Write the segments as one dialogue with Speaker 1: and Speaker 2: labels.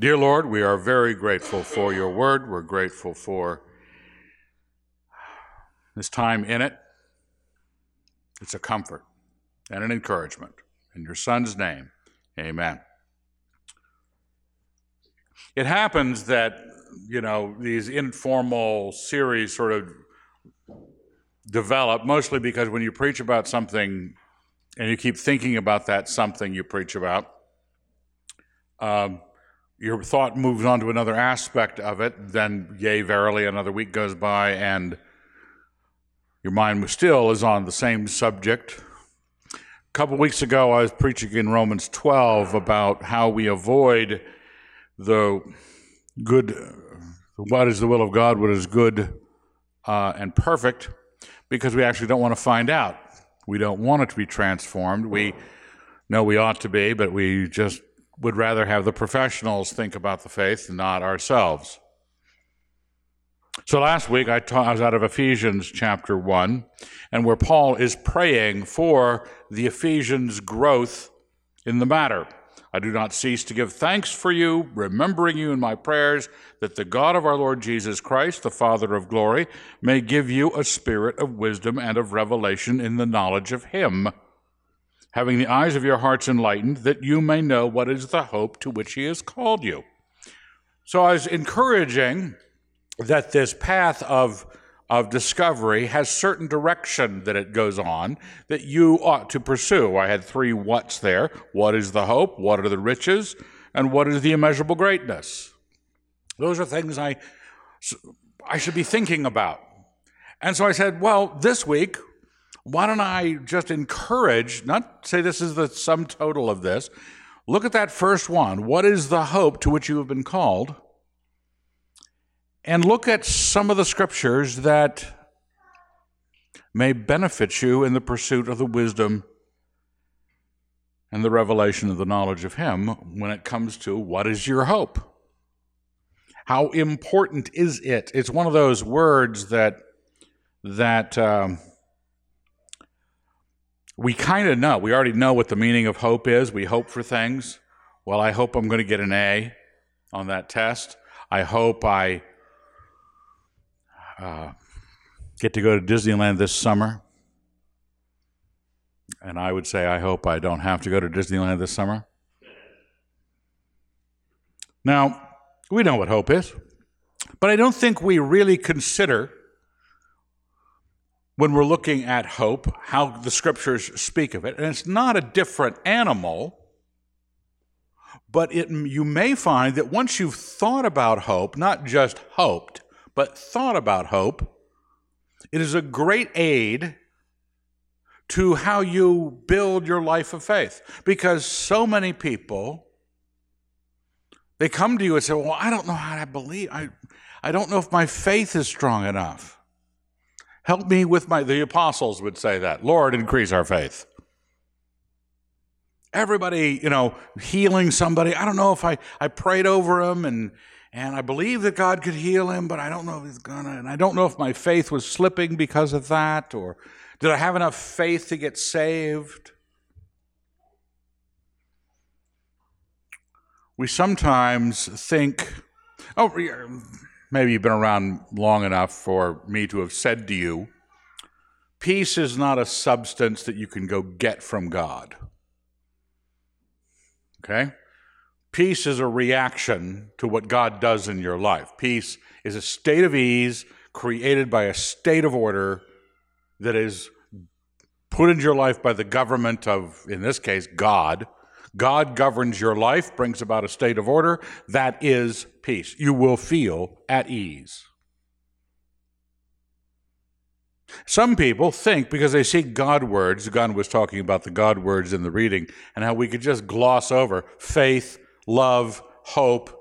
Speaker 1: Dear Lord, we are very grateful for your word. We're grateful for this time in it. It's a comfort and an encouragement. In your Son's name, amen. It happens that, you know, these informal series sort of develop mostly because when you preach about something and you keep thinking about that something you preach about, um, your thought moves on to another aspect of it. Then, yea, verily, another week goes by, and your mind still is on the same subject. A couple weeks ago, I was preaching in Romans 12 about how we avoid the good, what is the will of God, what is good uh, and perfect, because we actually don't want to find out. We don't want it to be transformed. We know we ought to be, but we just would rather have the professionals think about the faith, not ourselves. So last week I, taught, I was out of Ephesians chapter 1, and where Paul is praying for the Ephesians' growth in the matter. I do not cease to give thanks for you, remembering you in my prayers, that the God of our Lord Jesus Christ, the Father of glory, may give you a spirit of wisdom and of revelation in the knowledge of him, having the eyes of your hearts enlightened, that you may know what is the hope to which he has called you. So I was encouraging that this path of of discovery has certain direction that it goes on that you ought to pursue. I had three what's there. What is the hope? What are the riches? And what is the immeasurable greatness? Those are things I, I should be thinking about. And so I said, well, this week, why don't I just encourage, not say this is the sum total of this, look at that first one. What is the hope to which you have been called? and look at some of the scriptures that may benefit you in the pursuit of the wisdom and the revelation of the knowledge of Him when it comes to what is your hope? How important is it? It's one of those words that that um, we kind of know. We already know what the meaning of hope is. We hope for things. Well, I hope I'm going to get an A on that test. I hope I uh, get to go to Disneyland this summer. And I would say, I hope I don't have to go to Disneyland this summer. Now, we know what hope is, but I don't think we really consider when we're looking at hope how the scriptures speak of it. And it's not a different animal, but it, you may find that once you've thought about hope, not just hoped, but thought about hope, it is a great aid to how you build your life of faith. Because so many people, they come to you and say, Well, I don't know how to believe. I, I don't know if my faith is strong enough. Help me with my, the apostles would say that. Lord, increase our faith. Everybody, you know, healing somebody. I don't know if I, I prayed over him and, and I believe that God could heal him, but I don't know if he's gonna. And I don't know if my faith was slipping because of that, or did I have enough faith to get saved? We sometimes think, oh, maybe you've been around long enough for me to have said to you, peace is not a substance that you can go get from God. Okay? Peace is a reaction to what God does in your life. Peace is a state of ease created by a state of order that is put into your life by the government of, in this case, God. God governs your life, brings about a state of order. That is peace. You will feel at ease. Some people think because they see God words, God was talking about the God words in the reading, and how we could just gloss over faith, love, hope.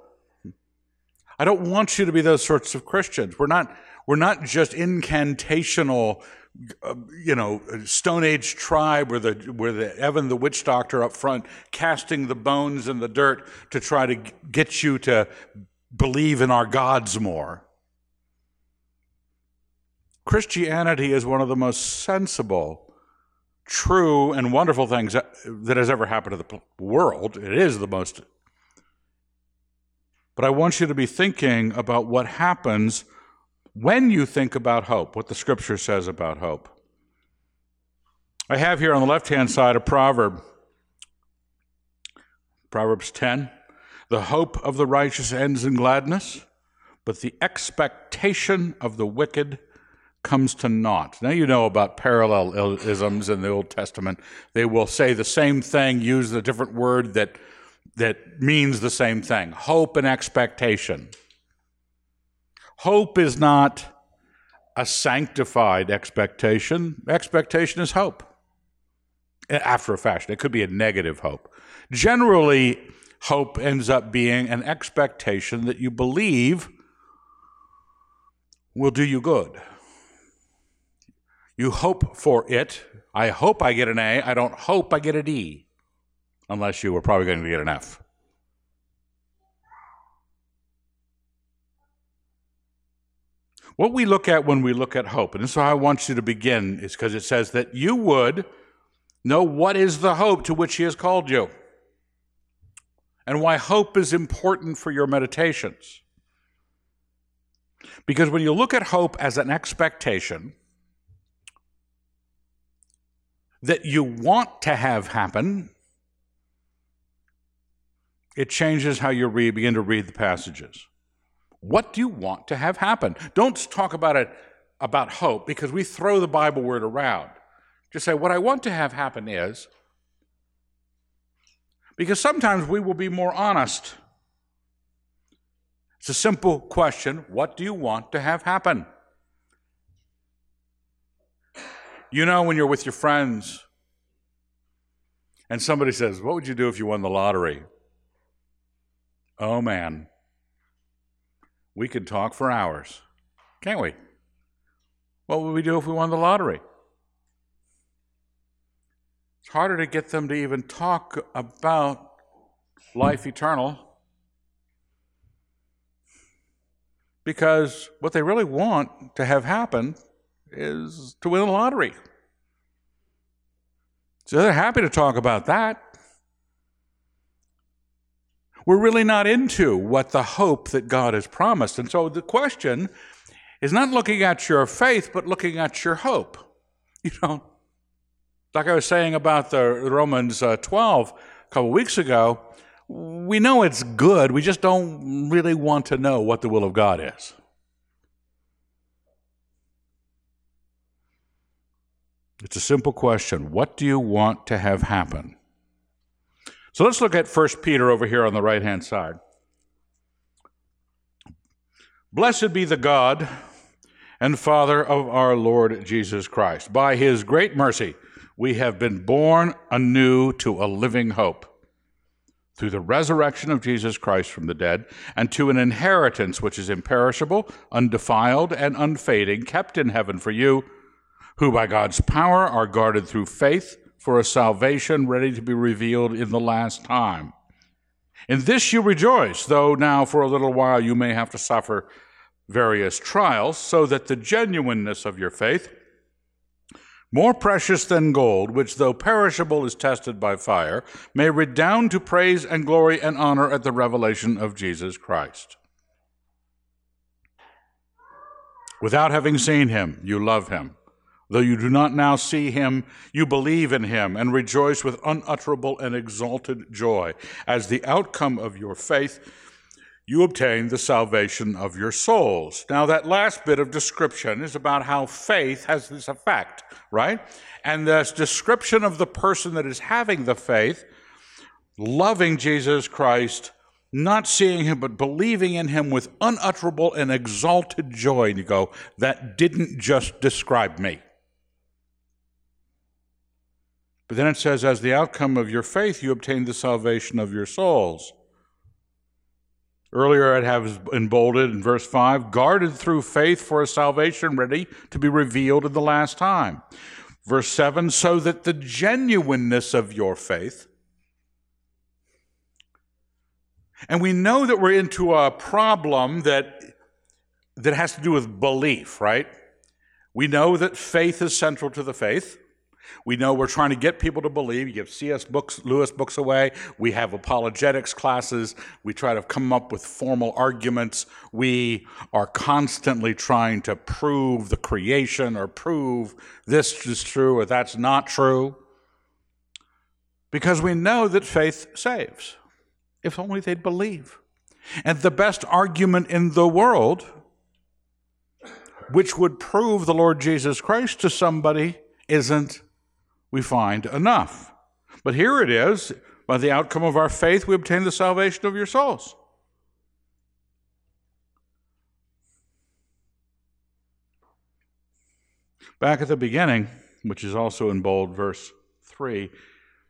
Speaker 1: I don't want you to be those sorts of Christians. We're not, we're not just incantational, uh, you know, Stone Age tribe where the, where the Evan the witch doctor up front casting the bones in the dirt to try to get you to believe in our gods more. Christianity is one of the most sensible, true, and wonderful things that has ever happened to the world. It is the most But I want you to be thinking about what happens when you think about hope, what the scripture says about hope. I have here on the left hand side a proverb Proverbs 10 The hope of the righteous ends in gladness, but the expectation of the wicked comes to naught. Now, you know about parallelisms in the Old Testament. They will say the same thing, use a different word that, that means the same thing hope and expectation. Hope is not a sanctified expectation, expectation is hope. After a fashion, it could be a negative hope. Generally, hope ends up being an expectation that you believe will do you good. You hope for it. I hope I get an A. I don't hope I get a D, unless you were probably going to get an F. What we look at when we look at hope, and this is how I want you to begin, is because it says that you would know what is the hope to which He has called you, and why hope is important for your meditations. Because when you look at hope as an expectation, that you want to have happen, it changes how you read, begin to read the passages. What do you want to have happen? Don't talk about it about hope because we throw the Bible word around. Just say, what I want to have happen is, because sometimes we will be more honest. It's a simple question what do you want to have happen? You know, when you're with your friends and somebody says, What would you do if you won the lottery? Oh man, we could talk for hours, can't we? What would we do if we won the lottery? It's harder to get them to even talk about life eternal because what they really want to have happen is to win the lottery. So they're happy to talk about that. We're really not into what the hope that God has promised. And so the question is not looking at your faith, but looking at your hope. You know, like I was saying about the Romans uh, 12 a couple weeks ago, we know it's good, we just don't really want to know what the will of God is. It's a simple question. What do you want to have happen? So let's look at 1 Peter over here on the right hand side. Blessed be the God and Father of our Lord Jesus Christ. By his great mercy, we have been born anew to a living hope through the resurrection of Jesus Christ from the dead, and to an inheritance which is imperishable, undefiled, and unfading, kept in heaven for you who by God's power are guarded through faith for a salvation ready to be revealed in the last time. In this you rejoice, though now for a little while you may have to suffer various trials, so that the genuineness of your faith, more precious than gold, which though perishable is tested by fire, may redound to praise and glory and honor at the revelation of Jesus Christ. Without having seen him, you love him. Though you do not now see him, you believe in him and rejoice with unutterable and exalted joy. As the outcome of your faith, you obtain the salvation of your souls. Now, that last bit of description is about how faith has this effect, right? And this description of the person that is having the faith, loving Jesus Christ, not seeing him, but believing in him with unutterable and exalted joy. And you go, that didn't just describe me. But then it says, as the outcome of your faith, you obtain the salvation of your souls. Earlier, I'd have emboldened in verse 5 guarded through faith for a salvation ready to be revealed in the last time. Verse 7 so that the genuineness of your faith, and we know that we're into a problem that, that has to do with belief, right? We know that faith is central to the faith. We know we're trying to get people to believe. You give C.S. Books, Lewis books away. We have apologetics classes. We try to come up with formal arguments. We are constantly trying to prove the creation or prove this is true or that's not true. Because we know that faith saves, if only they'd believe. And the best argument in the world, which would prove the Lord Jesus Christ to somebody, isn't we find enough. But here it is by the outcome of our faith, we obtain the salvation of your souls. Back at the beginning, which is also in bold, verse 3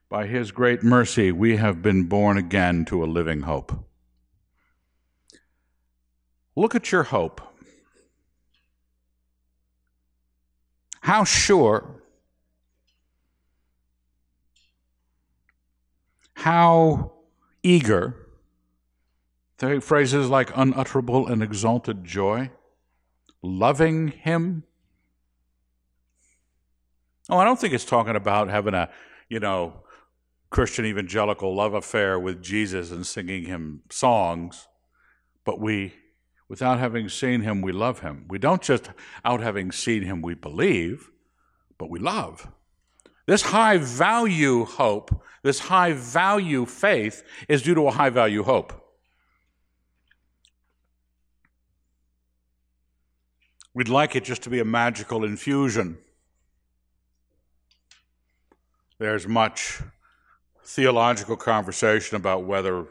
Speaker 1: by his great mercy, we have been born again to a living hope. Look at your hope. How sure how eager, phrases like unutterable and exalted joy, loving Him. Oh, I don't think it's talking about having a, you know, Christian evangelical love affair with Jesus and singing Him songs, but we, without having seen Him, we love Him. We don't just, out having seen Him, we believe, but we love. This high value hope, this high value faith, is due to a high value hope. We'd like it just to be a magical infusion. There's much theological conversation about whether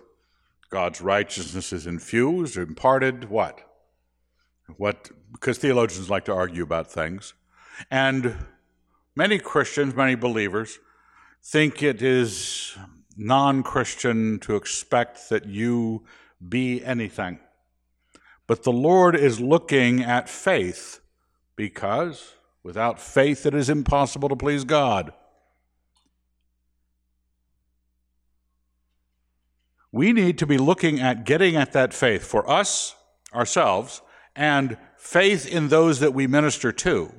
Speaker 1: God's righteousness is infused or imparted. What? What? Because theologians like to argue about things. And Many Christians, many believers, think it is non Christian to expect that you be anything. But the Lord is looking at faith because without faith it is impossible to please God. We need to be looking at getting at that faith for us, ourselves, and faith in those that we minister to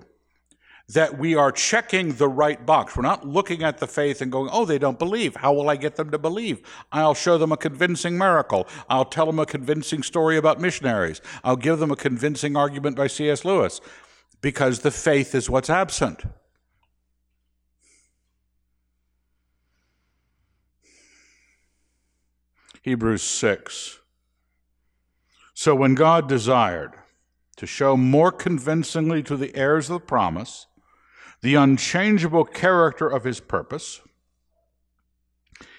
Speaker 1: that we are checking the right box. We're not looking at the faith and going, oh, they don't believe. How will I get them to believe? I'll show them a convincing miracle. I'll tell them a convincing story about missionaries. I'll give them a convincing argument by C.S. Lewis because the faith is what's absent. Hebrews 6. So when God desired to show more convincingly to the heirs of the promise the unchangeable character of his purpose,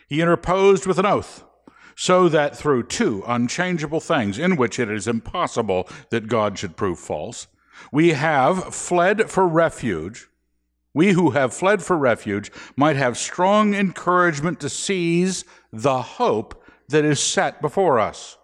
Speaker 1: he interposed with an oath, so that through two unchangeable things, in which it is impossible that God should prove false, we have fled for refuge. We who have fled for refuge might have strong encouragement to seize the hope that is set before us.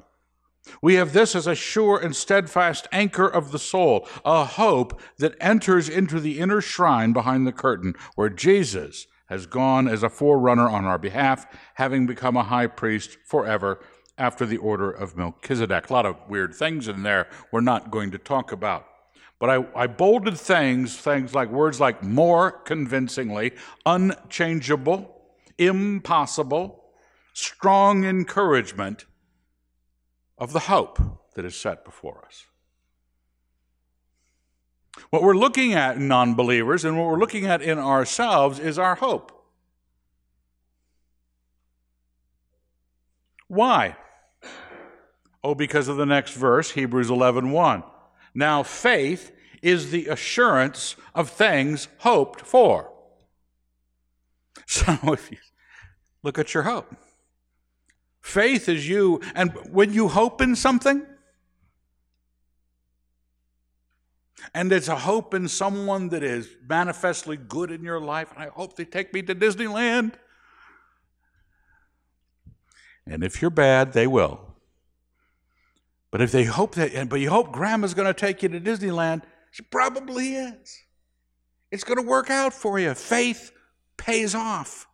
Speaker 1: We have this as a sure and steadfast anchor of the soul, a hope that enters into the inner shrine behind the curtain, where Jesus has gone as a forerunner on our behalf, having become a high priest forever after the order of Melchizedek. A lot of weird things in there we're not going to talk about. But I, I bolded things, things like words like more convincingly, unchangeable, impossible, strong encouragement of the hope that is set before us. What we're looking at in non believers and what we're looking at in ourselves is our hope. Why? Oh, because of the next verse, Hebrews 11 1. Now, faith is the assurance of things hoped for. So, if you look at your hope, Faith is you, and when you hope in something, and it's a hope in someone that is manifestly good in your life, and I hope they take me to Disneyland. And if you're bad, they will. But if they hope that, but you hope grandma's going to take you to Disneyland, she probably is. It's going to work out for you. Faith pays off.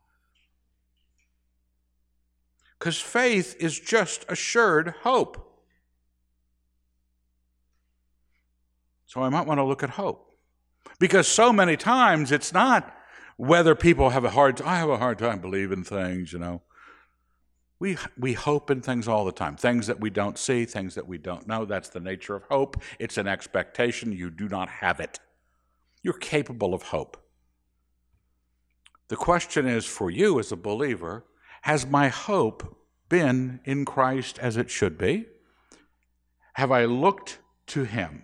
Speaker 1: Because faith is just assured hope. So I might want to look at hope. Because so many times it's not whether people have a hard I have a hard time believing things, you know. We, we hope in things all the time, things that we don't see, things that we don't know. That's the nature of hope. It's an expectation. You do not have it. You're capable of hope. The question is for you as a believer has my hope been in Christ as it should be? Have I looked to Him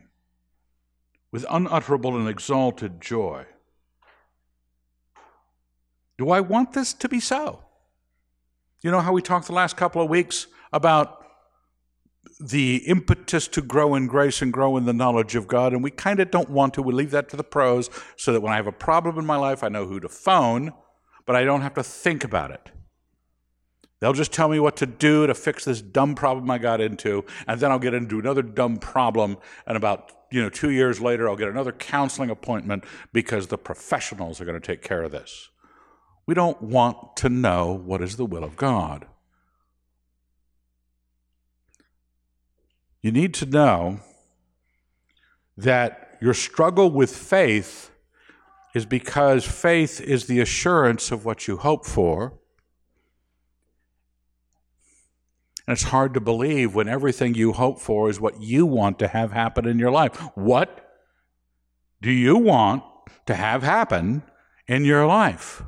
Speaker 1: with unutterable and exalted joy? Do I want this to be so? You know how we talked the last couple of weeks about the impetus to grow in grace and grow in the knowledge of God, and we kind of don't want to. We leave that to the pros so that when I have a problem in my life, I know who to phone, but I don't have to think about it. They'll just tell me what to do to fix this dumb problem I got into, and then I'll get into another dumb problem, and about you know two years later, I'll get another counseling appointment because the professionals are going to take care of this. We don't want to know what is the will of God. You need to know that your struggle with faith is because faith is the assurance of what you hope for. And it's hard to believe when everything you hope for is what you want to have happen in your life. What do you want to have happen in your life?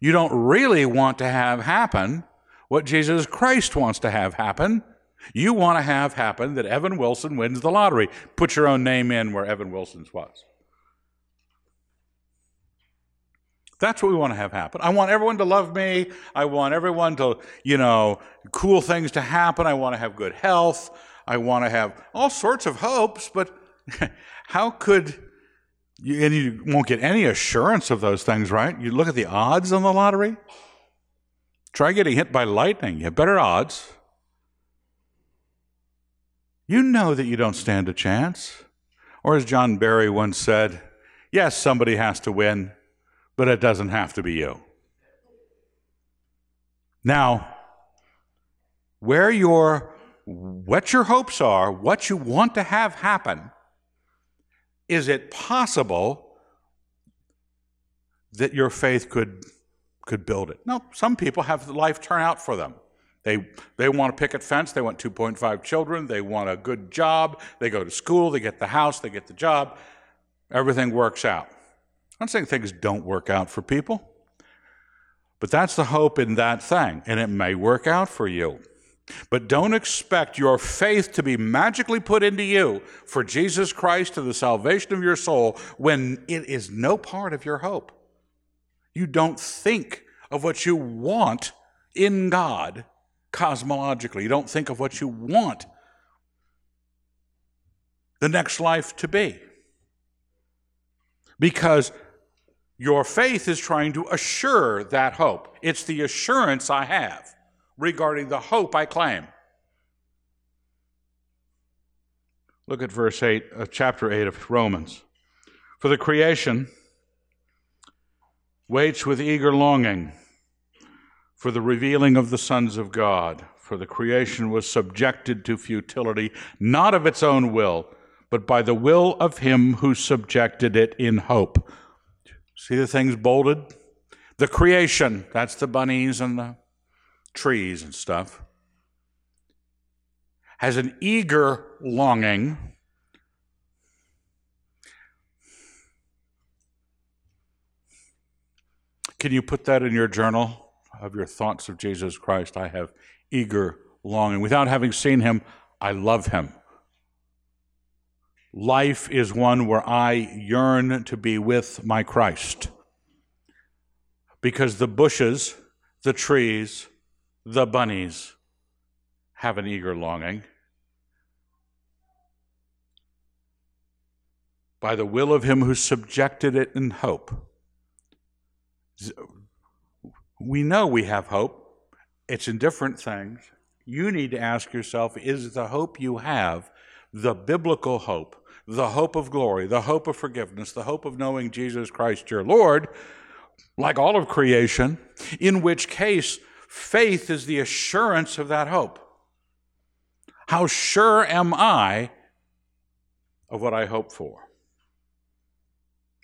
Speaker 1: You don't really want to have happen what Jesus Christ wants to have happen. You want to have happen that Evan Wilson wins the lottery. Put your own name in where Evan Wilson's was. That's what we want to have happen. I want everyone to love me. I want everyone to, you know, cool things to happen. I want to have good health. I want to have all sorts of hopes, but how could you, and you won't get any assurance of those things, right? You look at the odds on the lottery. Try getting hit by lightning. You have better odds. You know that you don't stand a chance. Or as John Barry once said, yes, somebody has to win, but it doesn't have to be you. Now, where your what your hopes are, what you want to have happen, is it possible that your faith could, could build it? No, some people have life turn out for them. They, they want a picket fence, they want 2.5 children, they want a good job, they go to school, they get the house, they get the job, everything works out. Not saying things don't work out for people, but that's the hope in that thing, and it may work out for you. But don't expect your faith to be magically put into you for Jesus Christ and the salvation of your soul when it is no part of your hope. You don't think of what you want in God cosmologically. You don't think of what you want the next life to be. Because your faith is trying to assure that hope. It's the assurance I have regarding the hope I claim. Look at verse 8, of chapter 8 of Romans. For the creation waits with eager longing for the revealing of the sons of God. For the creation was subjected to futility, not of its own will, but by the will of him who subjected it in hope. See the things bolded? The creation, that's the bunnies and the trees and stuff, has an eager longing Can you put that in your journal of your thoughts of Jesus Christ? I have eager longing. Without having seen him, I love him. Life is one where I yearn to be with my Christ. Because the bushes, the trees, the bunnies have an eager longing. By the will of him who subjected it in hope. We know we have hope. It's in different things. You need to ask yourself is the hope you have the biblical hope, the hope of glory, the hope of forgiveness, the hope of knowing Jesus Christ your Lord, like all of creation, in which case Faith is the assurance of that hope. How sure am I of what I hope for?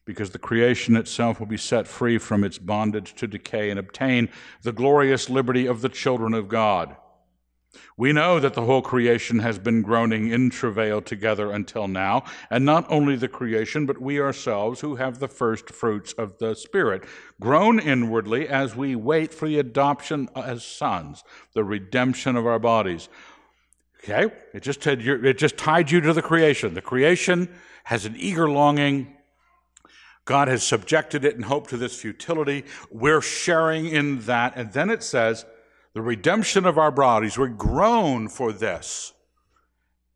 Speaker 1: because the creation itself will be set free from its bondage to decay and obtain the glorious liberty of the children of God. We know that the whole creation has been groaning in travail together until now, and not only the creation, but we ourselves who have the first fruits of the Spirit, groan inwardly as we wait for the adoption as sons, the redemption of our bodies. Okay? It just, it just tied you to the creation. The creation has an eager longing. God has subjected it in hope to this futility. We're sharing in that. And then it says, the redemption of our bodies. We groan for this.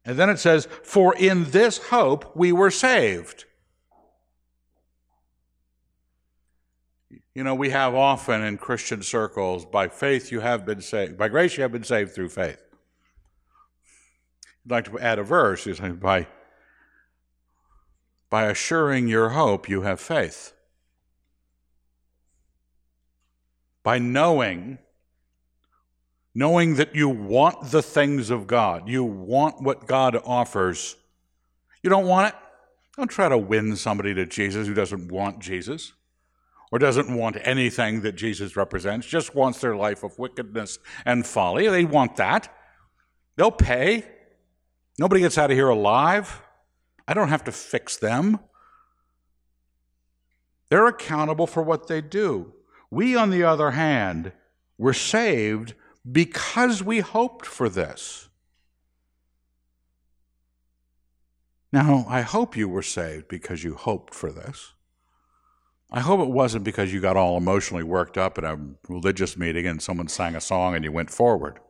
Speaker 1: And then it says, For in this hope we were saved. You know, we have often in Christian circles, by faith you have been saved, by grace you have been saved through faith. I'd like to add a verse, you by, by assuring your hope, you have faith. By knowing knowing that you want the things of God, you want what God offers. You don't want it? Don't try to win somebody to Jesus who doesn't want Jesus or doesn't want anything that Jesus represents, just wants their life of wickedness and folly. They want that. They'll pay. Nobody gets out of here alive. I don't have to fix them. They're accountable for what they do. We, on the other hand, were saved because we hoped for this. Now, I hope you were saved because you hoped for this. I hope it wasn't because you got all emotionally worked up at a religious meeting and someone sang a song and you went forward.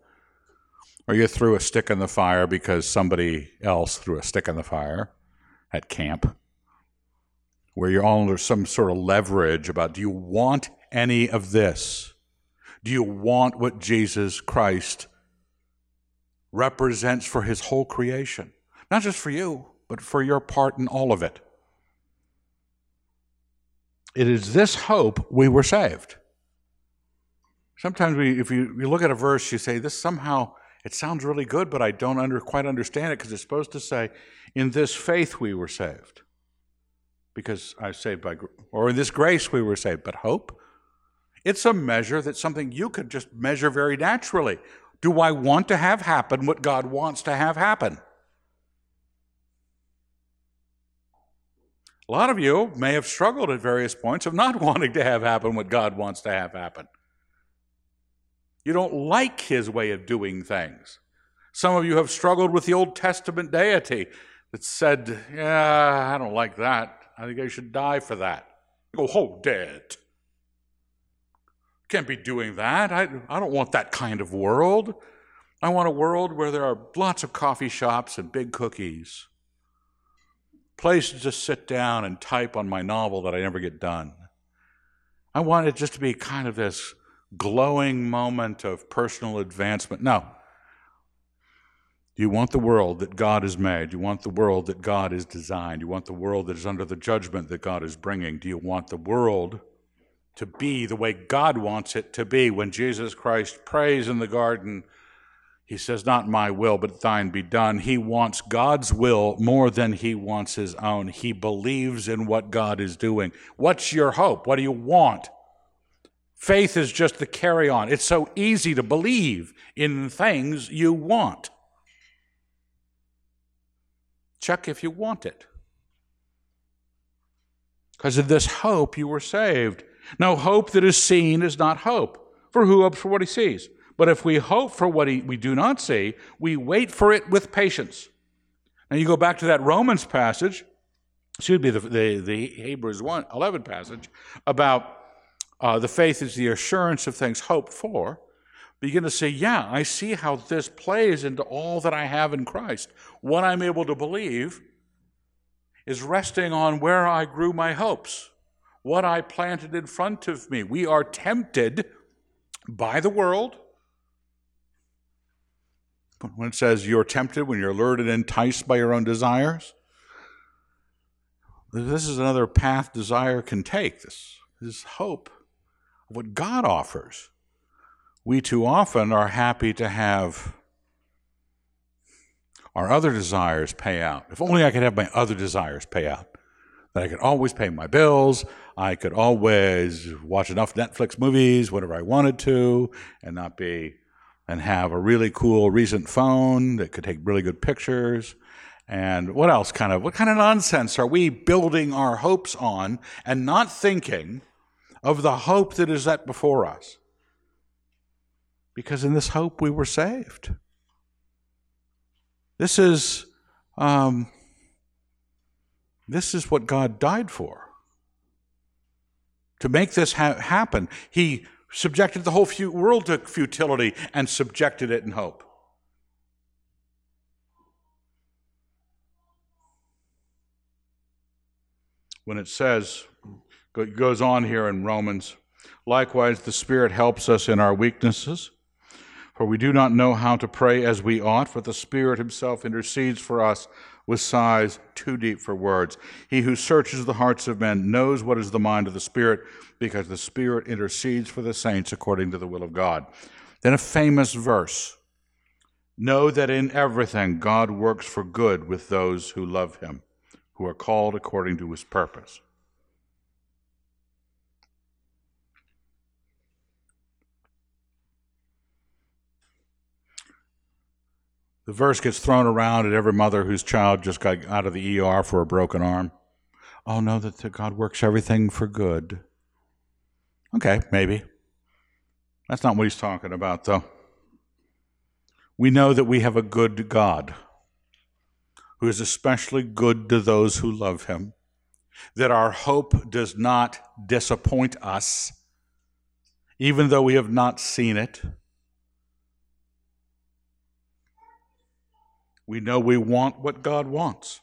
Speaker 1: Or you threw a stick in the fire because somebody else threw a stick in the fire at camp. Where you're all under some sort of leverage about do you want any of this? Do you want what Jesus Christ represents for his whole creation? Not just for you, but for your part in all of it. It is this hope we were saved. Sometimes we, if you, you look at a verse, you say, this somehow, it sounds really good, but I don't under, quite understand it because it's supposed to say, in this faith we were saved. Because I saved by, or in this grace we were saved, but hope? It's a measure that's something you could just measure very naturally. Do I want to have happen what God wants to have happen? A lot of you may have struggled at various points of not wanting to have happen what God wants to have happen. You don't like his way of doing things. Some of you have struggled with the Old Testament deity that said, Yeah, I don't like that. I think I should die for that. You go, oh, dead. Can't be doing that. I, I don't want that kind of world. I want a world where there are lots of coffee shops and big cookies, places to sit down and type on my novel that I never get done. I want it just to be kind of this glowing moment of personal advancement. No. Do you want the world that God has made? Do you want the world that God has designed? Do you want the world that is under the judgment that God is bringing? Do you want the world to be the way God wants it to be. When Jesus Christ prays in the garden, he says, Not my will, but thine be done. He wants God's will more than he wants his own. He believes in what God is doing. What's your hope? What do you want? Faith is just the carry on. It's so easy to believe in things you want. Check if you want it. Because of this hope, you were saved. Now, hope that is seen is not hope, for who hopes for what he sees? But if we hope for what he, we do not see, we wait for it with patience. Now, you go back to that Romans passage, excuse me, the, the, the Hebrews 1, 11 passage, about uh, the faith is the assurance of things hoped for. Begin to say, yeah, I see how this plays into all that I have in Christ. What I'm able to believe is resting on where I grew my hopes what I planted in front of me. We are tempted by the world. When it says you're tempted, when you're lured and enticed by your own desires, this is another path desire can take. This, this hope of what God offers. We too often are happy to have our other desires pay out. If only I could have my other desires pay out that I could always pay my bills. I could always watch enough Netflix movies whenever I wanted to and not be, and have a really cool recent phone that could take really good pictures. And what else kind of, what kind of nonsense are we building our hopes on and not thinking of the hope that is set before us? Because in this hope we were saved. This is, um, this is what God died for. To make this ha- happen, He subjected the whole world to futility and subjected it in hope. When it says, it goes on here in Romans, likewise, the Spirit helps us in our weaknesses. For we do not know how to pray as we ought, but the Spirit Himself intercedes for us with sighs too deep for words. He who searches the hearts of men knows what is the mind of the Spirit, because the Spirit intercedes for the saints according to the will of God. Then a famous verse Know that in everything God works for good with those who love Him, who are called according to His purpose. The verse gets thrown around at every mother whose child just got out of the ER for a broken arm. Oh, know that God works everything for good. Okay, maybe. That's not what he's talking about, though. We know that we have a good God who is especially good to those who love him, that our hope does not disappoint us, even though we have not seen it We know we want what God wants.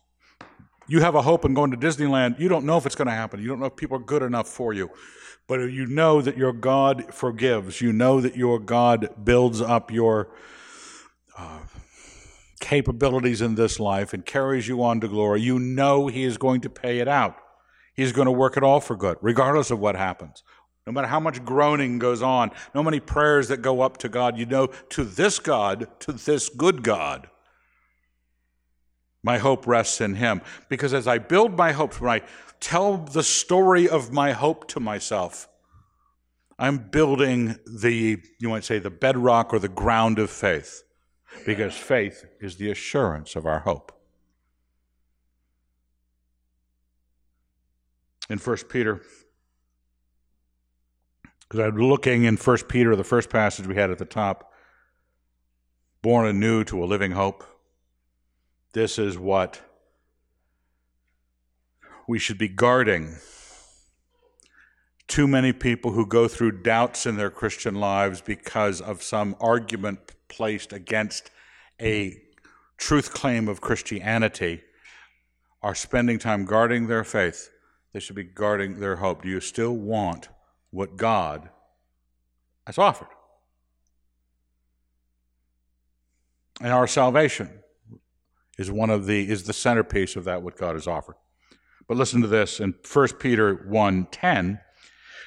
Speaker 1: You have a hope in going to Disneyland. You don't know if it's going to happen. You don't know if people are good enough for you. But you know that your God forgives. You know that your God builds up your uh, capabilities in this life and carries you on to glory. You know He is going to pay it out. He's going to work it all for good, regardless of what happens. No matter how much groaning goes on, no many prayers that go up to God, you know, to this God, to this good God, my hope rests in Him. Because as I build my hopes, when I tell the story of my hope to myself, I'm building the, you might say, the bedrock or the ground of faith. Because faith is the assurance of our hope. In 1 Peter, because I'm looking in 1 Peter, the first passage we had at the top, born anew to a living hope. This is what we should be guarding. Too many people who go through doubts in their Christian lives because of some argument placed against a truth claim of Christianity are spending time guarding their faith. They should be guarding their hope. Do you still want what God has offered? And our salvation is one of the is the centerpiece of that what God has offered. But listen to this in 1 Peter 1:10,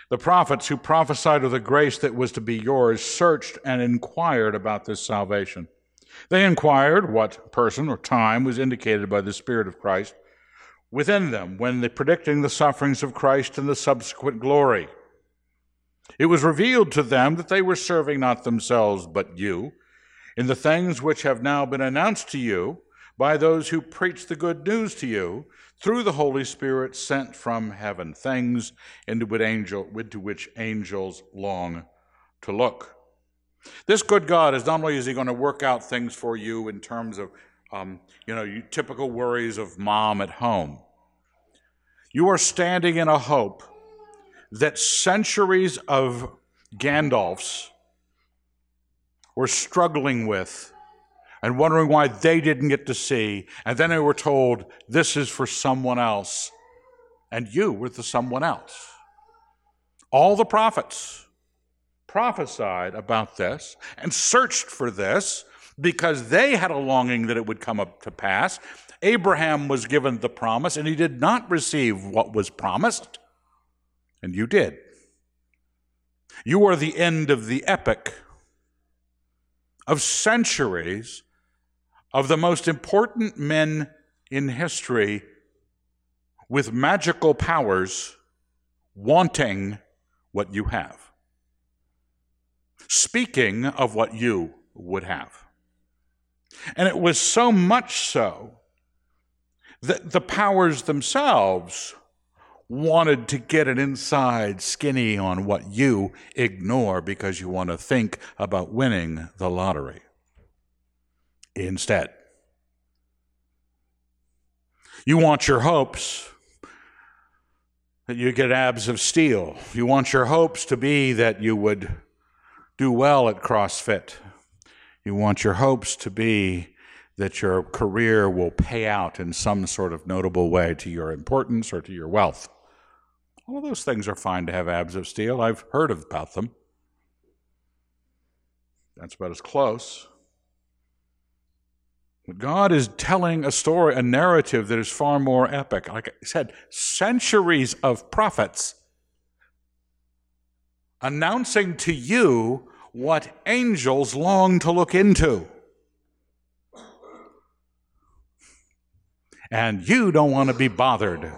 Speaker 1: the prophets who prophesied of the grace that was to be yours searched and inquired about this salvation. They inquired what person or time was indicated by the Spirit of Christ within them when they predicting the sufferings of Christ and the subsequent glory. It was revealed to them that they were serving not themselves but you in the things which have now been announced to you by those who preach the good news to you through the Holy Spirit sent from heaven, things into which, angel, into which angels long to look. This good God is not only is He going to work out things for you in terms of, um, you know, typical worries of mom at home. You are standing in a hope that centuries of Gandalfs were struggling with and wondering why they didn't get to see. And then they were told, this is for someone else. And you were the someone else. All the prophets prophesied about this and searched for this because they had a longing that it would come up to pass. Abraham was given the promise and he did not receive what was promised, and you did. You are the end of the epic of centuries of the most important men in history with magical powers wanting what you have, speaking of what you would have. And it was so much so that the powers themselves wanted to get an inside skinny on what you ignore because you want to think about winning the lottery instead. You want your hopes that you get abs of steel. You want your hopes to be that you would do well at CrossFit. You want your hopes to be that your career will pay out in some sort of notable way to your importance or to your wealth. All of those things are fine to have abs of steel. I've heard about them. That's about as close. God is telling a story, a narrative that is far more epic. Like I said, centuries of prophets announcing to you what angels long to look into. And you don't want to be bothered.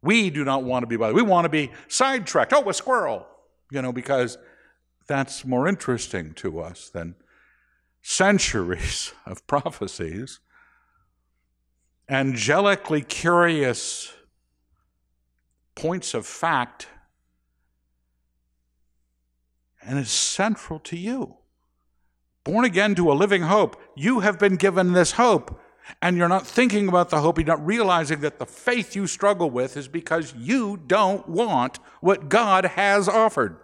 Speaker 1: We do not want to be bothered. We want to be sidetracked. Oh, a squirrel, you know, because that's more interesting to us than centuries of prophecies. Angelically curious points of fact, and it's central to you. Born again to a living hope, you have been given this hope and you're not thinking about the hope, you're not realizing that the faith you struggle with is because you don't want what God has offered.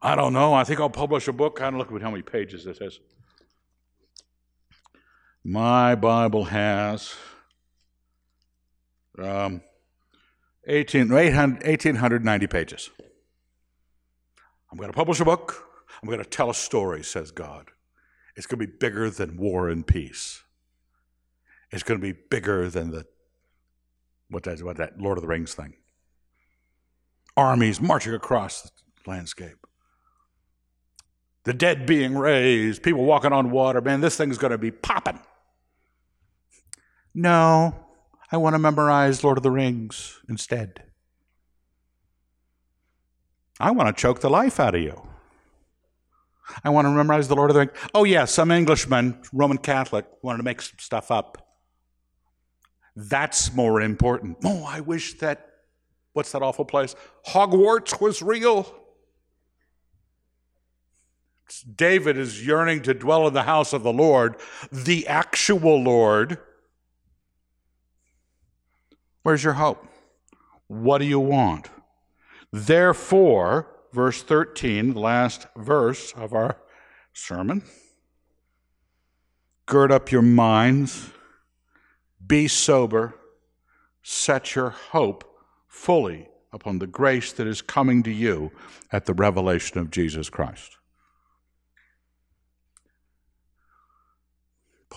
Speaker 1: I don't know. I think I'll publish a book. I don't look at how many pages this is. My Bible has um, 18, 1890 pages. I'm going to publish a book. I'm going to tell a story, says God. It's going to be bigger than war and peace. It's going to be bigger than the what that, what that Lord of the Rings thing. Armies marching across the landscape. The dead being raised, people walking on water. Man, this thing's going to be popping. No, I want to memorize Lord of the Rings instead. I want to choke the life out of you. I want to memorize the Lord of the Rings. Oh, yeah, some Englishman, Roman Catholic, wanted to make some stuff up. That's more important. Oh, I wish that, what's that awful place? Hogwarts was real. David is yearning to dwell in the house of the Lord, the actual Lord. Where's your hope? What do you want? Therefore, verse 13, the last verse of our sermon. Gird up your minds, be sober, set your hope fully upon the grace that is coming to you at the revelation of Jesus Christ.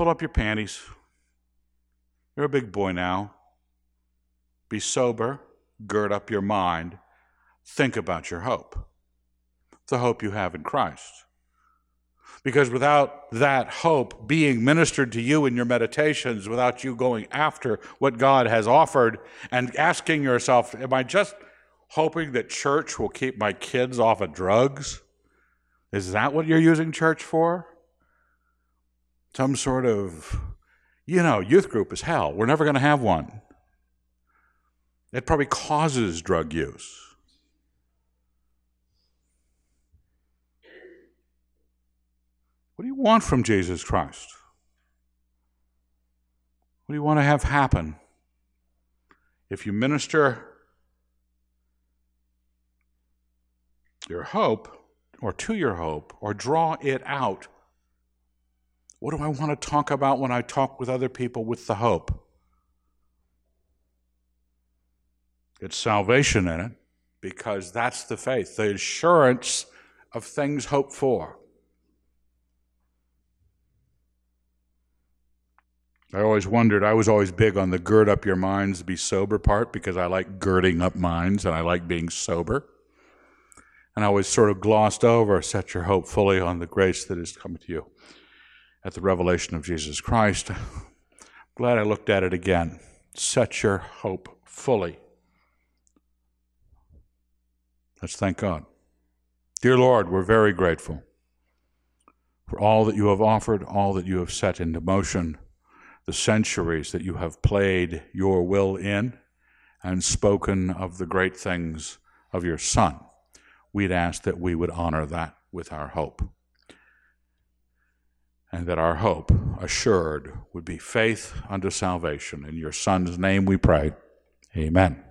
Speaker 1: Pull up your panties. You're a big boy now. Be sober, gird up your mind, think about your hope, the hope you have in Christ. Because without that hope being ministered to you in your meditations, without you going after what God has offered and asking yourself, Am I just hoping that church will keep my kids off of drugs? Is that what you're using church for? Some sort of, you know, youth group is hell. We're never going to have one. It probably causes drug use. What do you want from Jesus Christ? What do you want to have happen? If you minister your hope, or to your hope, or draw it out, what do I want to talk about when I talk with other people with the hope? It's salvation in it because that's the faith, the assurance of things hoped for. I always wondered, I was always big on the gird up your minds, be sober part because I like girding up minds and I like being sober. And I always sort of glossed over, set your hope fully on the grace that is coming to you at the revelation of Jesus Christ. Glad I looked at it again. set your hope fully. Let's thank God. Dear Lord, we're very grateful for all that you have offered, all that you have set into motion, the centuries that you have played your will in and spoken of the great things of your Son. We'd ask that we would honor that with our hope. And that our hope, assured, would be faith unto salvation. In your Son's name we pray. Amen.